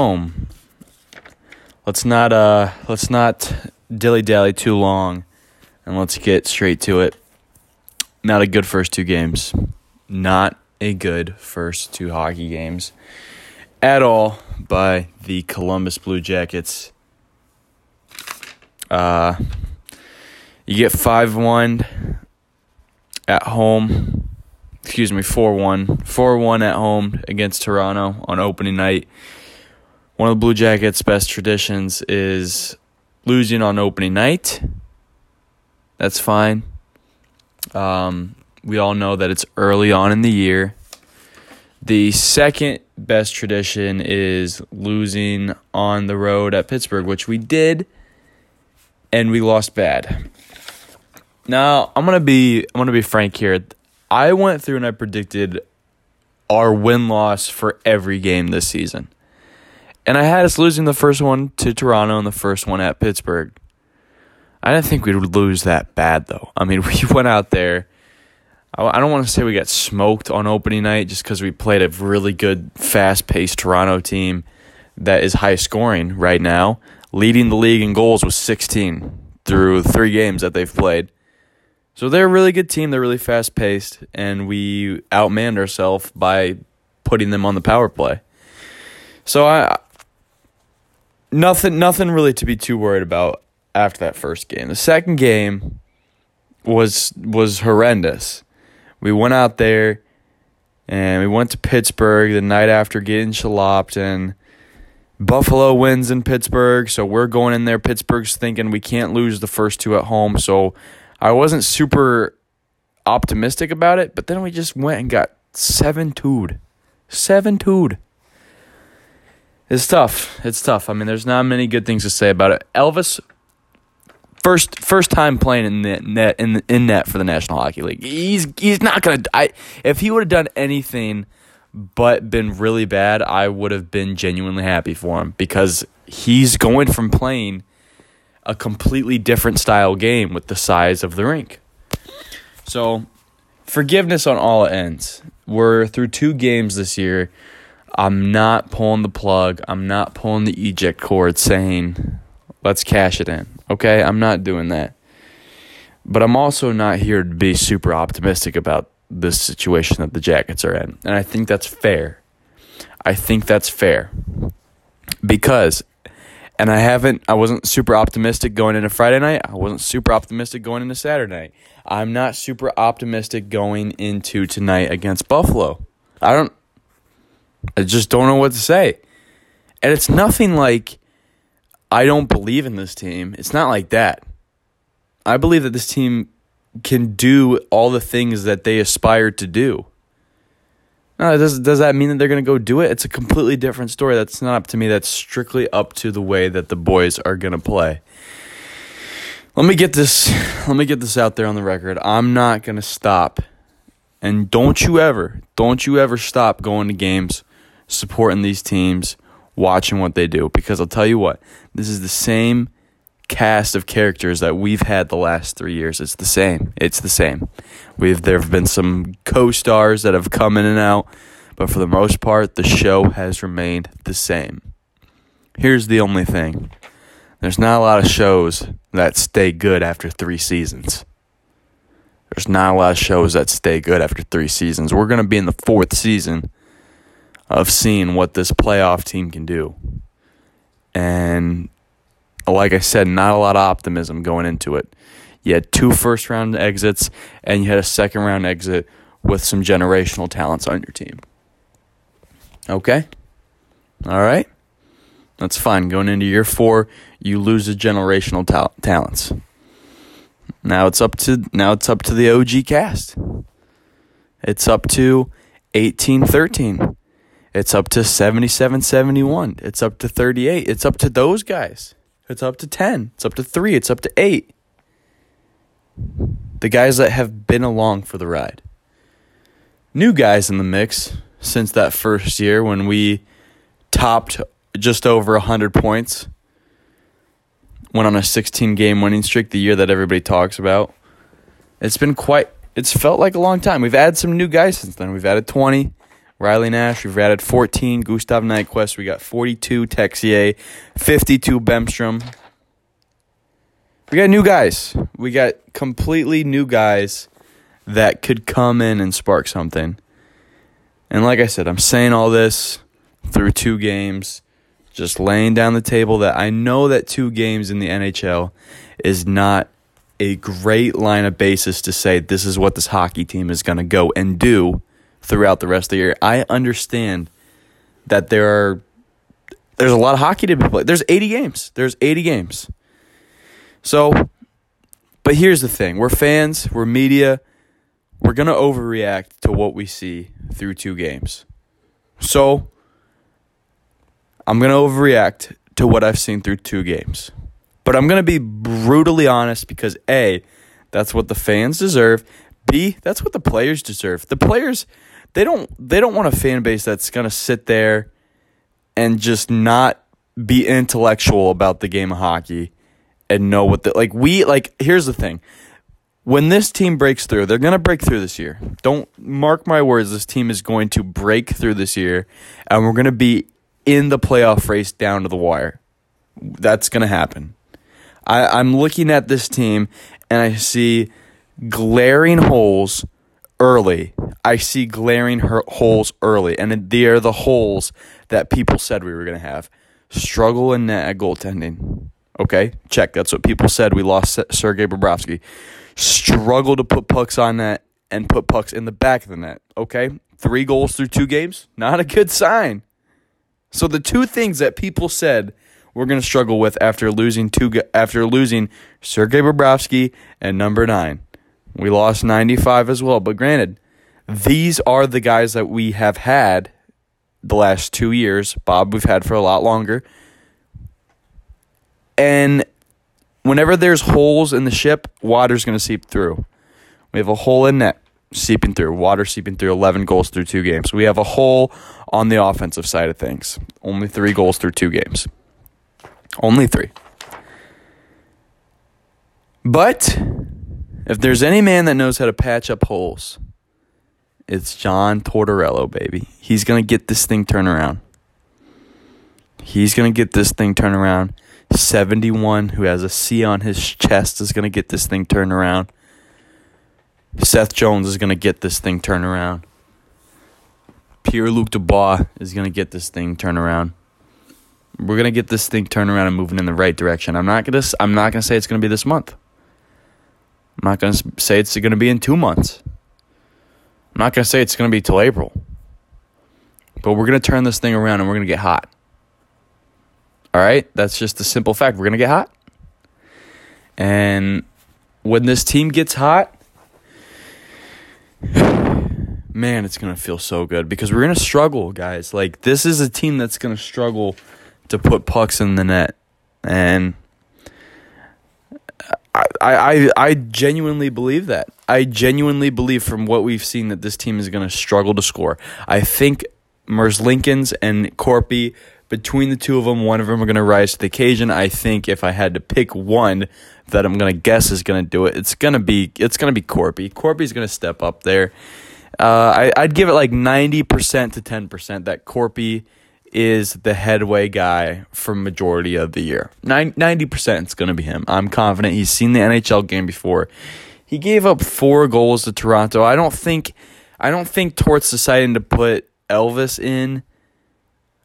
Shalom. Let's not uh let's not dilly dally too long and let's get straight to it. Not a good first two games. Not a good first two hockey games at all by the Columbus Blue Jackets. Uh you get 5-1 at home. Excuse me, 4-1. 4-1 at home against Toronto on opening night one of the Blue Jackets' best traditions is losing on opening night. That's fine. Um, we all know that it's early on in the year. The second best tradition is losing on the road at Pittsburgh, which we did, and we lost bad. Now I'm gonna be I'm gonna be frank here. I went through and I predicted our win loss for every game this season. And I had us losing the first one to Toronto and the first one at Pittsburgh. I didn't think we would lose that bad, though. I mean, we went out there. I don't want to say we got smoked on opening night just because we played a really good, fast paced Toronto team that is high scoring right now, leading the league in goals with 16 through three games that they've played. So they're a really good team. They're really fast paced, and we outmanned ourselves by putting them on the power play. So I nothing nothing really to be too worried about after that first game. The second game was was horrendous. We went out there and we went to Pittsburgh the night after getting shalopped and Buffalo wins in Pittsburgh, so we're going in there. Pittsburgh's thinking we can't lose the first two at home, so I wasn't super optimistic about it, but then we just went and got seven twoed. Seven twoed. It's tough. It's tough. I mean, there's not many good things to say about it. Elvis, first first time playing in the net in the, in net for the National Hockey League. He's he's not gonna. I if he would have done anything but been really bad, I would have been genuinely happy for him because he's going from playing a completely different style game with the size of the rink. So, forgiveness on all ends. We're through two games this year I'm not pulling the plug. I'm not pulling the eject cord saying, let's cash it in. Okay? I'm not doing that. But I'm also not here to be super optimistic about this situation that the Jackets are in. And I think that's fair. I think that's fair. Because and I haven't I wasn't super optimistic going into Friday night. I wasn't super optimistic going into Saturday. I'm not super optimistic going into tonight against Buffalo. I don't I just don't know what to say. And it's nothing like I don't believe in this team. It's not like that. I believe that this team can do all the things that they aspire to do. Now, does does that mean that they're going to go do it? It's a completely different story. That's not up to me. That's strictly up to the way that the boys are going to play. Let me get this let me get this out there on the record. I'm not going to stop. And don't you ever, don't you ever stop going to games supporting these teams, watching what they do. Because I'll tell you what, this is the same cast of characters that we've had the last three years. It's the same. It's the same. We've there have been some co-stars that have come in and out, but for the most part, the show has remained the same. Here's the only thing: there's not a lot of shows that stay good after three seasons. There's not a lot of shows that stay good after three seasons. We're going to be in the fourth season of seeing what this playoff team can do. And like I said, not a lot of optimism going into it. You had two first round exits, and you had a second round exit with some generational talents on your team. Okay? All right? That's fine. Going into year four, you lose the generational ta- talents. Now it's up to now it's up to the OG cast. It's up to eighteen thirteen. It's up to 77 71. It's up to 38. It's up to those guys. It's up to 10. It's up to 3. It's up to 8. The guys that have been along for the ride. New guys in the mix since that first year when we topped just over 100 points. Went on a 16 game winning streak the year that everybody talks about. It's been quite, it's felt like a long time. We've added some new guys since then. We've added 20. Riley Nash, we've added 14. Gustav Nyquist, we got 42. Texier, 52. Bemstrom. We got new guys. We got completely new guys that could come in and spark something. And like I said, I'm saying all this through two games, just laying down the table that I know that two games in the NHL is not a great line of basis to say this is what this hockey team is going to go and do throughout the rest of the year. I understand that there are there's a lot of hockey to be played. There's 80 games. There's 80 games. So, but here's the thing. We're fans, we're media. We're to overreact to what we see through two games. So, I'm to overreact to what I've seen through two games. But I'm to be brutally honest because A, that's what the fans deserve. B, that's what the players deserve. The players they don't they don't want a fan base that's going to sit there and just not be intellectual about the game of hockey and know what the like we like here's the thing. When this team breaks through, they're going to break through this year. Don't mark my words, this team is going to break through this year and we're going to be in the playoff race down to the wire. That's going to happen. I, I'm looking at this team and I see glaring holes early. I see glaring holes early, and they are the holes that people said we were going to have. Struggle in net at goaltending. Okay, check. That's what people said. We lost Sergei Bobrovsky. Struggle to put pucks on net and put pucks in the back of the net. Okay, three goals through two games. Not a good sign. So the two things that people said we're going to struggle with after losing two after losing Sergei Bobrovsky and number 9. We lost 95 as well, but granted, these are the guys that we have had the last 2 years. Bob we've had for a lot longer. And whenever there's holes in the ship, water's going to seep through. We have a hole in net seeping through, water seeping through 11 goals through two games. We have a hole on the offensive side of things. Only 3 goals through two games. Only three. But if there's any man that knows how to patch up holes, it's John Tortorella, baby. He's going to get this thing turned around. He's going to get this thing turned around. 71, who has a C on his chest, is going to get this thing turned around. Seth Jones is going to get this thing turned around. Pierre Luc Dubois is going to get this thing turned around we're gonna get this thing turned around and moving in the right direction. I'm not gonna I'm not gonna say it's gonna be this month. I'm not gonna say it's gonna be in two months. I'm not gonna say it's gonna be till April. But we're gonna turn this thing around and we're gonna get hot. All right, that's just a simple fact. We're gonna get hot, and when this team gets hot. Man, it's going to feel so good because we're going to struggle, guys. Like, this is a team that's going to struggle to put pucks in the net, and I, I I genuinely believe that. I genuinely believe from what we've seen that this team is going to struggle to score. I think Merzlikins and Korpi, between the two of them, one of them are going to rise to the occasion. I think if I had to pick one that I'm going to guess is going to do it, it's going to be it's going to be Korpi. Korpi's going to step up there. Uh, I, I'd give it like ninety percent to ten percent that Korpi is the headway guy for majority of the year. 90% is going to be him. I'm confident he's seen the NHL game before. He gave up 4 goals to Toronto. I don't think I don't think Torts deciding to put Elvis in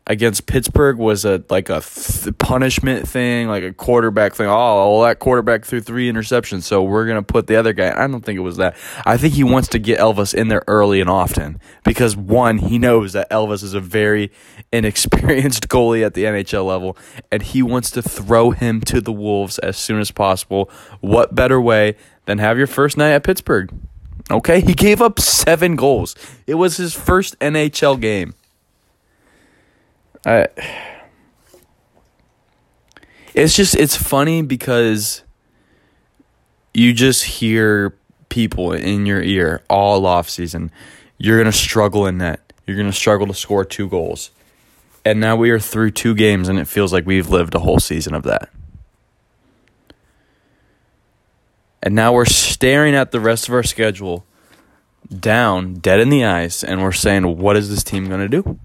against Pittsburgh was a like a th- punishment thing, like a quarterback thing. Oh, that quarterback threw three interceptions, so we're gonna put the other guy. I don't think it was that. I think he wants to get Elvis in there early and often because one, he knows that Elvis is a very inexperienced goalie at the NHL level, and he wants to throw him to the wolves as soon as possible. What better way than have your first night at Pittsburgh? Okay, he gave up seven goals. It was his first NHL game. I, it's just it's funny because you just hear people in your ear all off season. You're gonna struggle in net. You're gonna struggle to score two goals. And now we are through two games and it feels like we've lived a whole season of that. And now we're staring at the rest of our schedule down, dead in the eyes, and we're saying, what is this team going to do?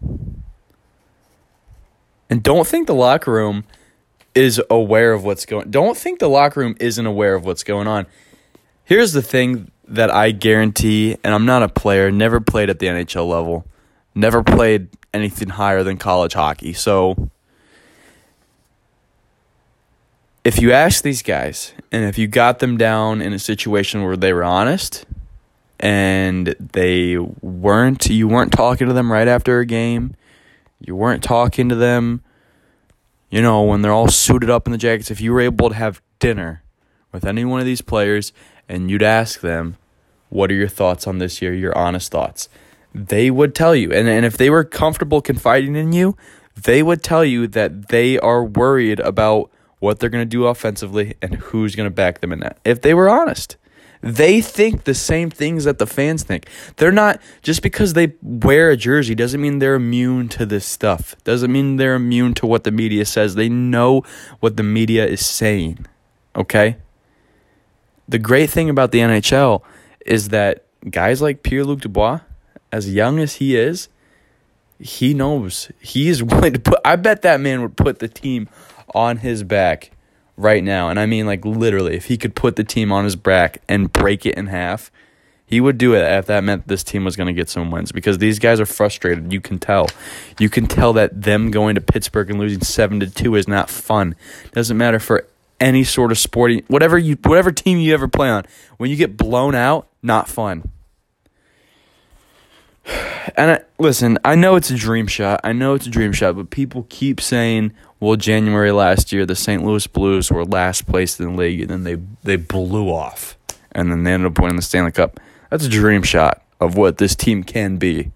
And don't think the locker room is aware of what's going Don't think the locker room isn't aware of what's going on. Here's the thing that I guarantee, and I'm not a player, never played at the NHL level, never played anything higher than college hockey. So if you ask these guys and if you got them down in a situation where they were honest and they weren't you weren't talking to them right after a game, you weren't talking to them you know, when they're all suited up in the jackets, if you were able to have dinner with any one of these players and you'd ask them, what are your thoughts on this year, your honest thoughts? They would tell you. And, and if they were comfortable confiding in you, they would tell you that they are worried about what they're going to do offensively and who's going to back them in that. If they were honest. They think the same things that the fans think. They're not just because they wear a jersey doesn't mean they're immune to this stuff. Doesn't mean they're immune to what the media says. They know what the media is saying. Okay? The great thing about the NHL is that guys like Pierre Luc Dubois, as young as he is, he knows he is willing to put I bet that man would put the team on his back right now, and I mean like literally, if he could put the team on his back and break it in half, he would do it if that meant this team was going to get some wins because these guys are frustrated. You can tell. You can tell that them going to Pittsburgh and losing 7 to 2 is not fun. Doesn't matter for any sort of sporting whatever you whatever team you ever play on. When you get blown out, not fun. And I, listen, I know it's a dream shot. I know it's a dream shot, but people keep saying, well, January last year, the St. Louis Blues were last place in the league, and then they they blew off, and then they ended up winning the Stanley Cup. That's a dream shot of what this team can be.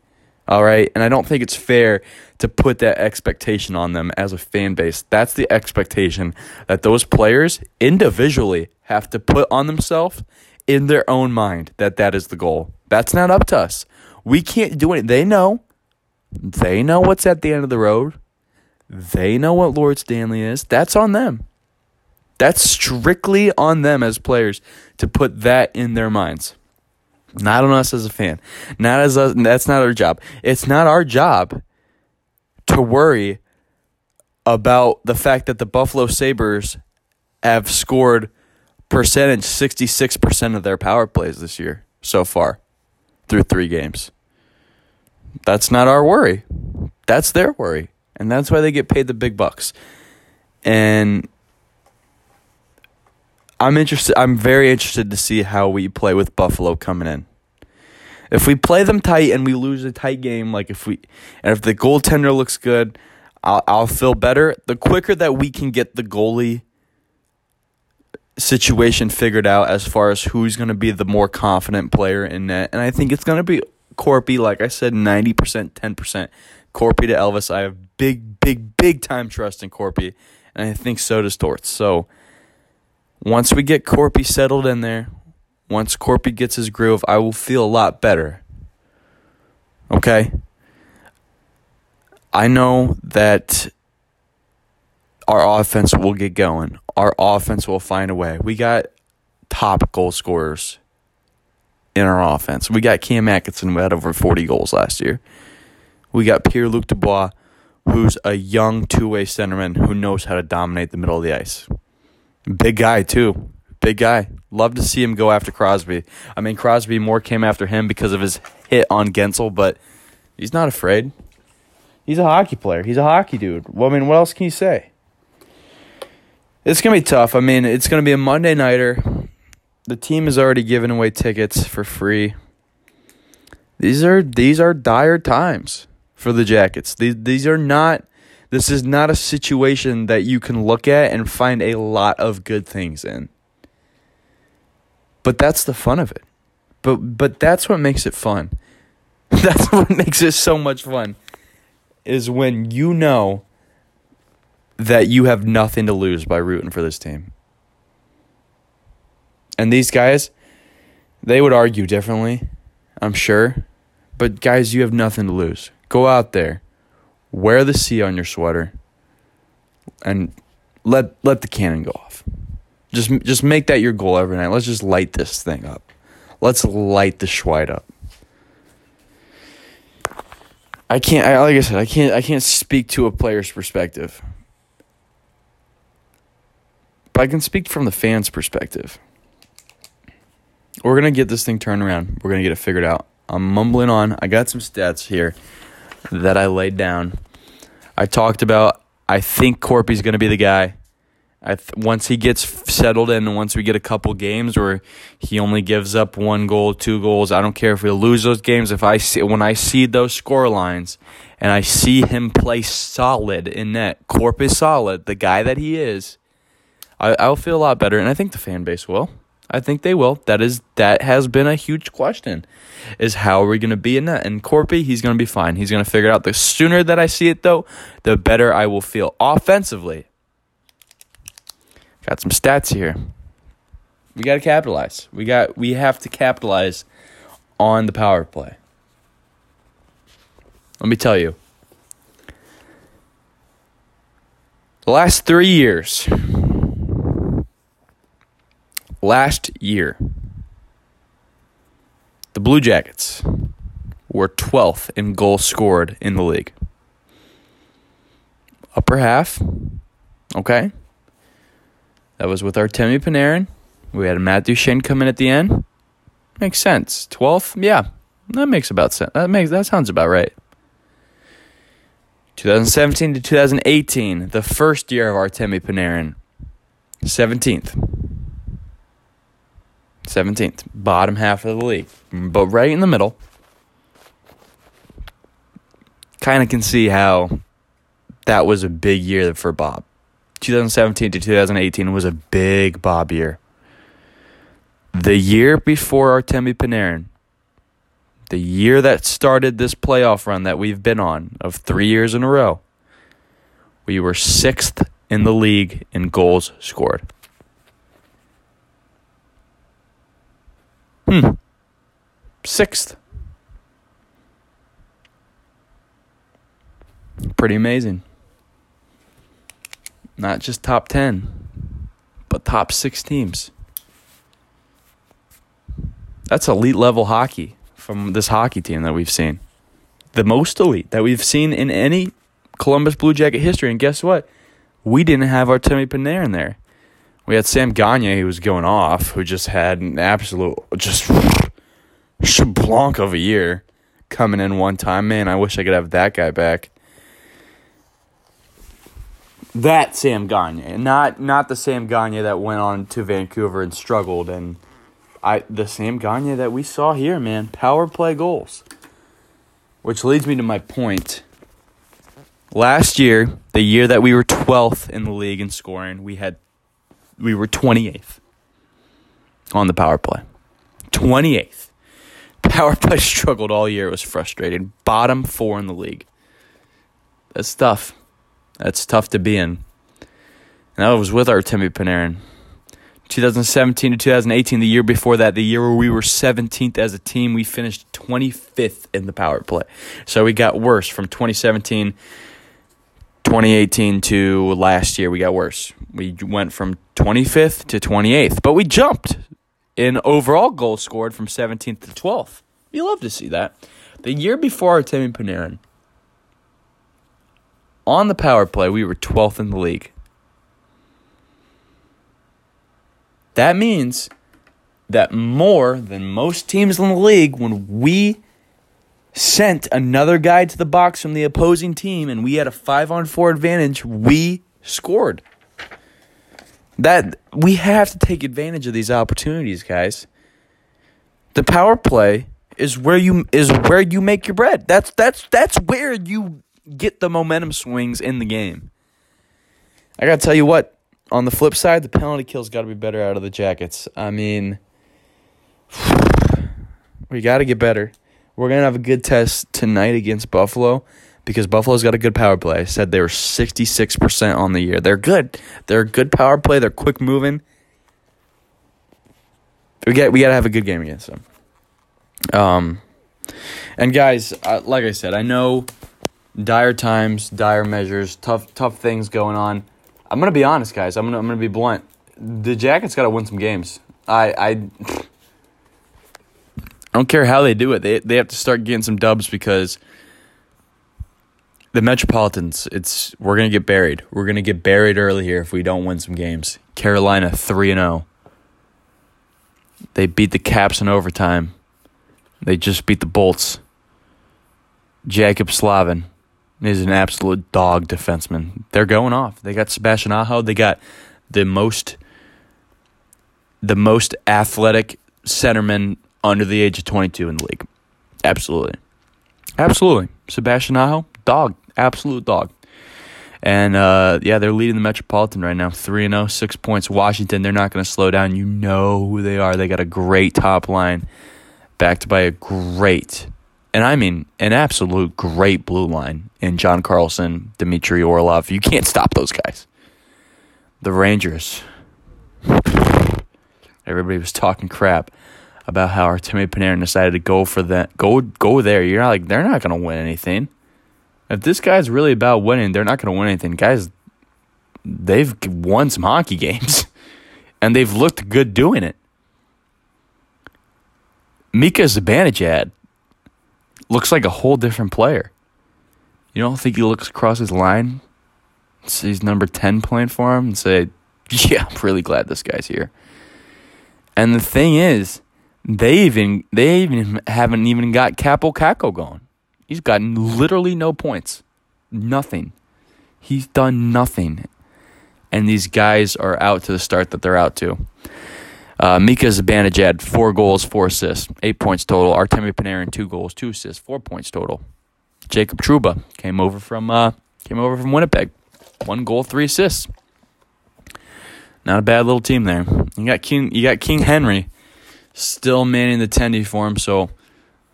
All right, and I don't think it's fair to put that expectation on them as a fan base. That's the expectation that those players individually have to put on themselves in their own mind that that is the goal. That's not up to us. We can't do it. They know. They know what's at the end of the road. They know what Lord Stanley is. That's on them. That's strictly on them as players to put that in their minds. Not on us as a fan. Not as us, that's not our job. It's not our job to worry about the fact that the Buffalo Sabres have scored percentage 66% of their power plays this year so far through 3 games. That's not our worry. That's their worry and that's why they get paid the big bucks. And I'm interested. I'm very interested to see how we play with Buffalo coming in. If we play them tight and we lose a tight game, like if we and if the goaltender looks good, I'll I'll feel better. The quicker that we can get the goalie situation figured out as far as who's going to be the more confident player in net, and I think it's going to be Korpi. Like I said, ninety percent, ten percent. Korpi to Elvis. I have big, big, big time trust in Korpi, and I think so does Torts. So once we get Korpi settled in there, once Korpi gets his groove, I will feel a lot better. Okay? I know that our offense will get going. Our offense will find a way. We got top goal scorers in our offense. We got Cam Atkinson who had over 40 goals last year. We got Pierre Luc Dubois, who's a young two way centerman who knows how to dominate the middle of the ice. Big guy, too. Big guy. Love to see him go after Crosby. I mean, Crosby more came after him because of his hit on Guentzel, but he's not afraid. He's a hockey player. He's a hockey dude. Well, I mean, what else can you say? It's going to be tough. I mean, it's going to be a Monday nighter. The team is already giving away tickets for free. These are these are dire times for the Jackets. These these are not this is not a situation that you can look at and find a lot of good things in. But that's the fun of it. But but that's what makes it fun. That's what makes it so much fun. Is when you know that you have nothing to lose by rooting for this team. And these guys, they would argue differently, I'm sure. But guys, you have nothing to lose. Go out there, wear the C on your sweater, and let let the cannon go off. Just just make that your goal every night. Let's just light this thing up. Let's light the Schweid up. I can't. I, like I said, I can't. I can't speak to a player's perspective, but I can speak from the fans' perspective. We're gonna get this thing turned around. We're gonna get it figured out. I'm mumbling on. I got some stats here that I laid down. I talked about. I think Korpi's gonna be the guy. I th- once he gets settled in, once we get a couple games where he only gives up one goal, two goals, I don't care if we lose those games. If I see when I see those score lines and I see him play solid in net, Corp is solid, the guy that he is, I, I'll feel a lot better, and I think the fan base will. I think they will. That is that has been a huge question. Is how are we going to be in that? And Korpi, he's going to be fine. He's going to figure it out. The sooner that I see it though, the better I will feel offensively. Got some stats here. We got to capitalize. We got we have to capitalize on the power play. Let me tell you. The last 3 years last year the Blue Jackets were 12th in goals scored in the league. Upper half. Okay. That was with Artemi Panarin. We had Matt Duchene come in at the end. Makes sense. 12th? Yeah. That makes about sense. That makes that sounds about right. 2017 to 2018, the first year of Artemi Panarin, 17th. 17th, bottom half of the league, but right in the middle. Kind of can see how that was a big year for Bob. 2017 to 2018 was a big Bob year. The year before Artemi Panarin, the year that started this playoff run that we've been on of three years in a row, we were sixth in the league in goals scored. Hmm. Sixth. Pretty amazing. Not just top 10, but top six teams. That's elite level hockey from this hockey team that we've seen. The most elite that we've seen in any Columbus Blue Jacket history. And guess what? We didn't have Artemi Panarin there. We had Sam Gagner who was going off, who just had an absolute just shablank of a year coming in one time. Man, I wish I could have that guy back. That Sam Gagner, not not the Sam Gagner that went on to Vancouver and struggled, and I the Sam Gagne that we saw here, man, power play goals. Which leads me to my point. Last year, the year that we were 12th in the league in scoring, we had we were 28th on the power play. 28th. Power play struggled all year. It was frustrating. Bottom four in the league. That's tough. That's tough to be in. And I was with Artemi Panarin. 2017 to 2018, the year before that, the year where we were 17th as a team, we finished 25th in the power play. So we got worse from 2017 2018 to last year, we got worse. We went from 25th to 28th, but we jumped in overall goals scored from 17th to 12th. You love to see that. The year before Artemi Panarin, on the power play, we were 12th in the league. That means that more than most teams in the league, when we sent another guy to the box from the opposing team and we had a 5 on 4 advantage, we scored. That we have to take advantage of these opportunities, guys. The power play is where you is where you make your bread. That's that's that's where you get the momentum swings in the game. I got to tell you what, on the flip side, the penalty kill's got to be better out of the Jackets. I mean, we got to get better. We're going to have a good test tonight against Buffalo because Buffalo's got a good power play. Said they were 66% on the year. They're good. They're a good power play. They're quick moving. We get we got to have a good game against them. Um and guys, uh, like I said, I know dire times, dire measures, tough tough things going on. I'm going to be honest, guys. I'm going to I'm going to be blunt. The Jackets got to win some games. I I I don't care how they do it. They they have to start getting some dubs because the Metropolitans, it's we're gonna get buried. We're gonna get buried early here if we don't win some games. Carolina three and zero. They beat the Caps in overtime. They just beat the Bolts. Jaccob Slavin is an absolute dog defenseman. They're going off. They got Sebastian Aho. They got the most the most athletic centerman under the age of 22 in the league. Absolutely. Absolutely. Sebastian Aho, dog. Absolute dog. And uh, yeah, they're leading the Metropolitan right now, 3 0, six points. Washington, they're not going to slow down. You know who they are. They got a great top line, backed by a great, and I mean an absolute great blue line in John Carlson, Dmitry Orlov. You can't stop those guys. The Rangers. Everybody was talking crap about how Artemi Panarin decided to go for that. Go go there. You're not like they're not going to win anything. If this guy's really about winning, they're not going to win anything. Guys, they've won some hockey games, and they've looked good doing it. Mika Zibanejad looks like a whole different player. You don't think he looks across his line, sees number 10 playing for him, and say, yeah, I'm really glad this guy's here. And the thing is, they even they even haven't even got Kaapo Kakko going. He's gotten literally no points. Nothing. He's done nothing. And these guys are out to the start that they're out to. Uh, Mika Zibanejad, four goals, four assists, eight points total. Artemi Panarin, two goals, two assists, four points total. Jacob Trouba came over from uh, came over from Winnipeg, one goal, three assists. Not a bad little team there. You got King, you got King Henry, still manning the tendy for him. So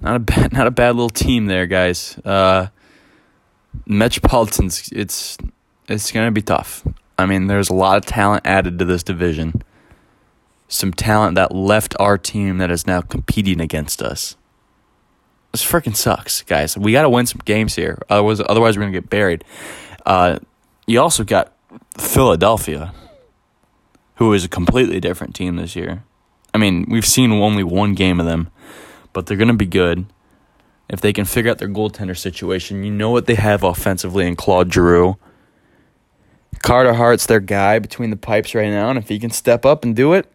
not a bad, not a bad little team there, guys. Uh, Metropolitans, it's it's gonna be tough. I mean, there's a lot of talent added to this division. Some talent that left our team that is now competing against us. This freaking sucks, guys. We got to win some games here. Otherwise, otherwise we're gonna get buried. Uh, you also got Philadelphia, who is a completely different team this year. I mean, we've seen only one game of them but they're going to be good. If they can figure out their goaltender situation, you know what they have offensively in Claude Giroux. Carter Hart's their guy between the pipes right now, and if he can step up and do it,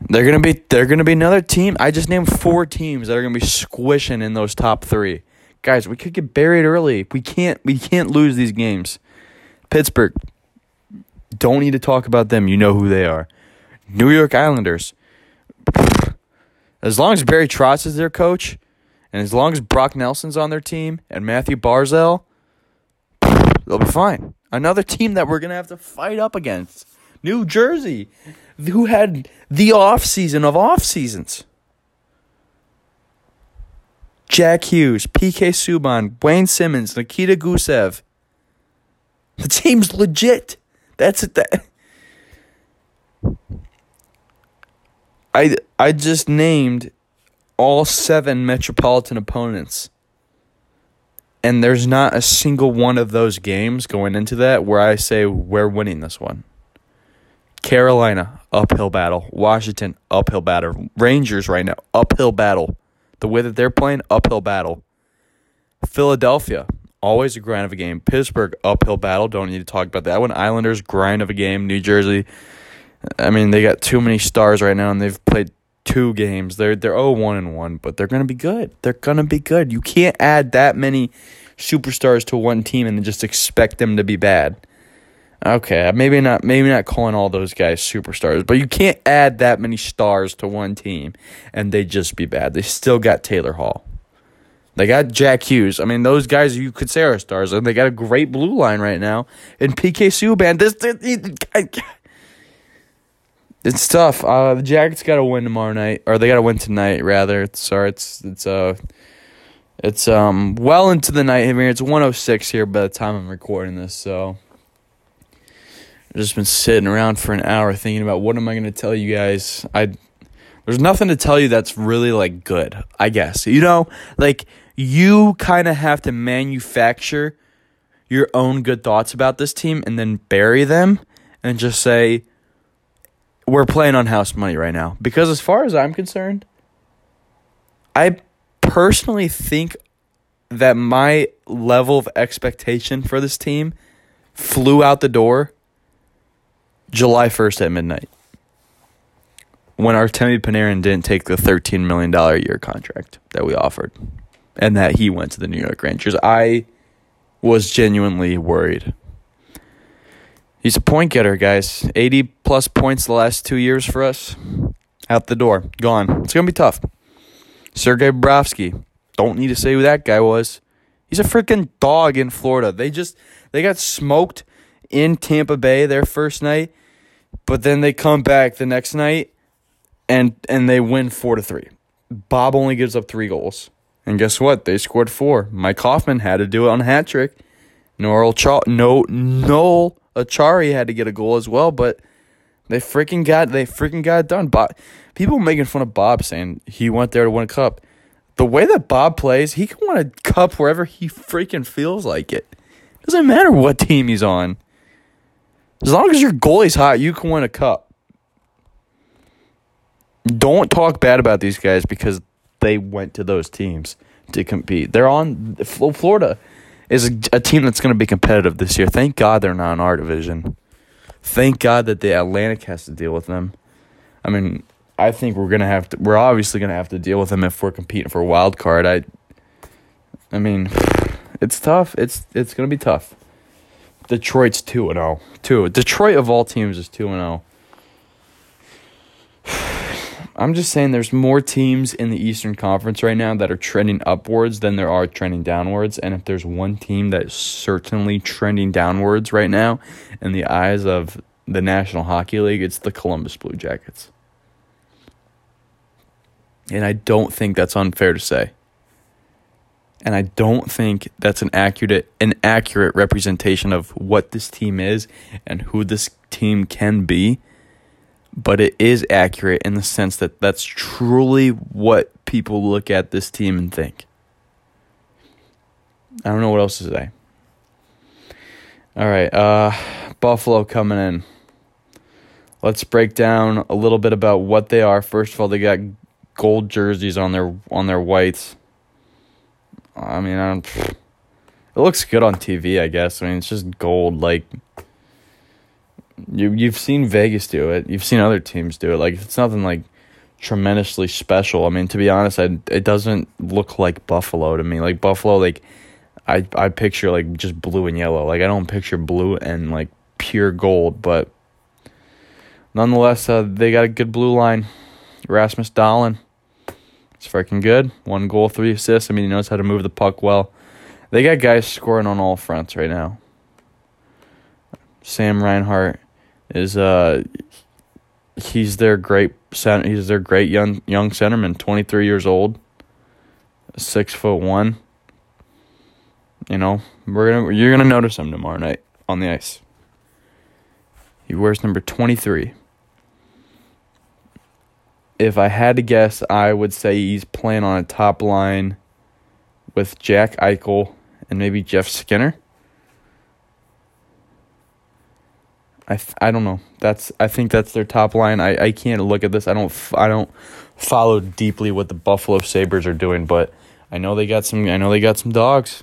they're gonna be they're gonna be another team. I just named four teams that are gonna be squishing in those top three. Guys, we could get buried early. We can't we can't lose these games. Pittsburgh, don't need to talk about them. You know who they are. New York Islanders. As long as Barry Trotz is their coach, and as long as Brock Nelson's on their team and Mathew Barzal, they'll be fine. Another team that we're gonna have to fight up against. New Jersey, who had the off season of off seasons. Jack Hughes, PK Subban, Wayne Simmonds, Nikita Gusev. The team's legit. That's it. That I I just named all seven metropolitan opponents. And there's not a single one of those games going into that where I say we're winning this one. Carolina, uphill battle. Washington, uphill battle. Rangers right now, uphill battle. The way that they're playing, uphill battle. Philadelphia, always a grind of a game. Pittsburgh, uphill battle. Don't need to talk about that one. Islanders, grind of a game. New Jersey, I mean, they got too many stars right now, and they've played two games. They're they're oh one and one, but they're gonna be good. They're gonna be good. You can't add that many superstars to one team and just expect them to be bad. Okay, maybe not maybe not calling all those guys superstars, but you can't add that many stars to one team and they just be bad. They still got Taylor Hall. They got Jack Hughes. I mean, those guys you could say are stars, and they got a great blue line right now. And PK Subban, this, this, this it's tough. Uh, the Jackets got to win tomorrow night, or they got to win tonight rather. Sorry, it's it's uh, it's um well into the night here. It's one oh six here by the time I'm recording this. So I've just been sitting around for an hour thinking about what am I going to tell you guys. I there's nothing to tell you that's really like good. I guess you know, like you kind of have to manufacture your own good thoughts about this team and then bury them and just say we're playing on house money right now because as far as I'm concerned, I personally think that my level of expectation for this team flew out the door July 1st at midnight when Artemi Panarin didn't take the $13 million a year contract that we offered and that he went to the New York Rangers. I was genuinely worried. He's a point getter, guys. 80 plus points the last two years for us. Out the door. Gone. It's going to be tough. Sergei Bobrovsky. Don't need to say who that guy was. He's a freaking dog in Florida. They just they got smoked in Tampa Bay their first night, but then they come back the next night and and they win 4 to 3. Bob only gives up 3 goals. And guess what? They scored 4. Mike Hoffman had to do it on a hat trick. Noel Char- no Noel Acciari had to get a goal as well, but they freaking got they freaking got it done. Bob, people making fun of Bob saying he went there to win a cup. The way that Bob plays, he can win a cup wherever he freaking feels like it. Doesn't matter what team he's on. As long as your goalie's hot, you can win a cup. Don't talk bad about these guys because they went to those teams to compete. They're on Florida is a, a team that's going to be competitive this year. Thank God they're not in our division. Thank God that the Atlantic has to deal with them. I mean, I think we're gonna have to. We're obviously gonna have to deal with them if we're competing for a wild card. I, I mean, it's tough. It's it's gonna be tough. Detroit's two and zero. Oh. Two. Detroit of all teams is two and oh. zero. I'm just saying there's more teams in the Eastern Conference right now that are trending upwards than there are trending downwards. And if there's one team that is certainly trending downwards right now in the eyes of the National Hockey League, it's the Columbus Blue Jackets. And I don't think that's unfair to say. And I don't think that's an accurate an accurate representation of what this team is and who this team can be but it is accurate in the sense that that's truly what people look at this team and think. I don't know what else to say. All right, uh, Buffalo coming in. Let's break down a little bit about what they are. First of all, they got gold jerseys on their on their whites. I mean, I don't. It looks good on TV, I guess. I mean, it's just gold, like you you've seen Vegas do it. You've seen other teams do it. Like it's nothing like tremendously special. I mean, to be honest, I, it doesn't look like Buffalo to me. Like Buffalo, like I I picture like just blue and yellow. Like I don't picture blue and like pure gold, but nonetheless, uh, they got a good blue line. Rasmus Dahlin, it's freaking good. One goal, three assists. I mean, he knows how to move the puck well. They got guys scoring on all fronts right now. Sam Reinhart is uh he's their great center, he's their great young young centerman, 23 years old, 6 foot 1. You know, we're to you're to notice him tomorrow night on the ice. He wears number 23. If I had to guess, I would say he's playing on a top line with Jack Eichel and maybe Jeff Skinner. I, th- I don't know. That's I think that's their top line. I, I can't look at this. I don't f- I don't follow deeply what the Buffalo Sabres are doing, but I know they got some I know they got some dogs.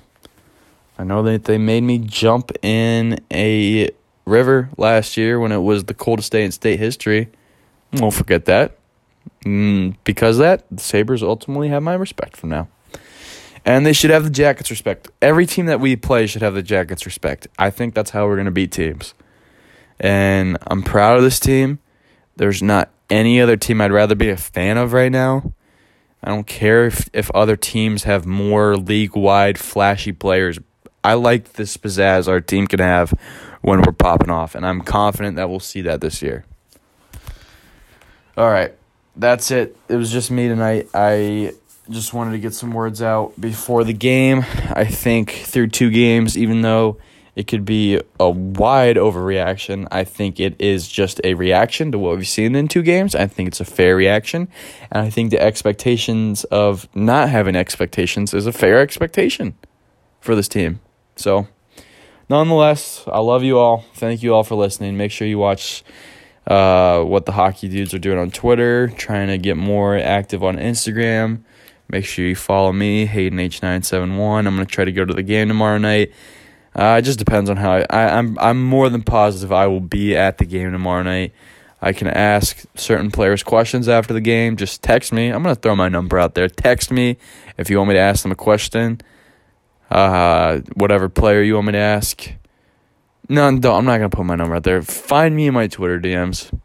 I know that they made me jump in a river last year when it was the coldest day in state history. Won't forget that. Mm, because that, the Sabres ultimately have my respect from now. And they should have the Jackets respect. Every team that we play should have the Jackets respect. I think that's how we're going to beat teams and I'm proud of this team. There's not any other team I'd rather be a fan of right now. I don't care if, if other teams have more league wide flashy players. I like this pizzazz our team can have when we're popping off, and I'm confident that we'll see that this year. All right, that's it. It was just me tonight. I just wanted to get some words out before the game. I think through two games, even though it could be a wide overreaction. I think it is just a reaction to what we've seen in two games. I think it's a fair reaction. And I think the expectations of not having expectations is a fair expectation for this team. So, nonetheless, I love you all. Thank you all for listening. Make sure you watch uh, what the hockey dudes are doing on Twitter, trying to get more active on Instagram. Make sure you follow me, Hayden H971. I'm gonna try to go to the game tomorrow night. Uh, it just depends on how I, I, I'm. I'm more than positive I will be at the game tomorrow night. I can ask certain players questions after the game. Just text me. I'm gonna throw my number out there. Text me if you want me to ask them a question. Uh, whatever player you want me to ask. No, no, I'm not gonna put my number out there. Find me in my Twitter DMs.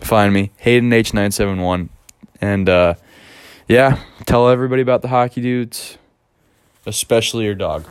Find me, Hayden H nine seven one, and uh, yeah, tell everybody about the hockey dudes, especially your dog.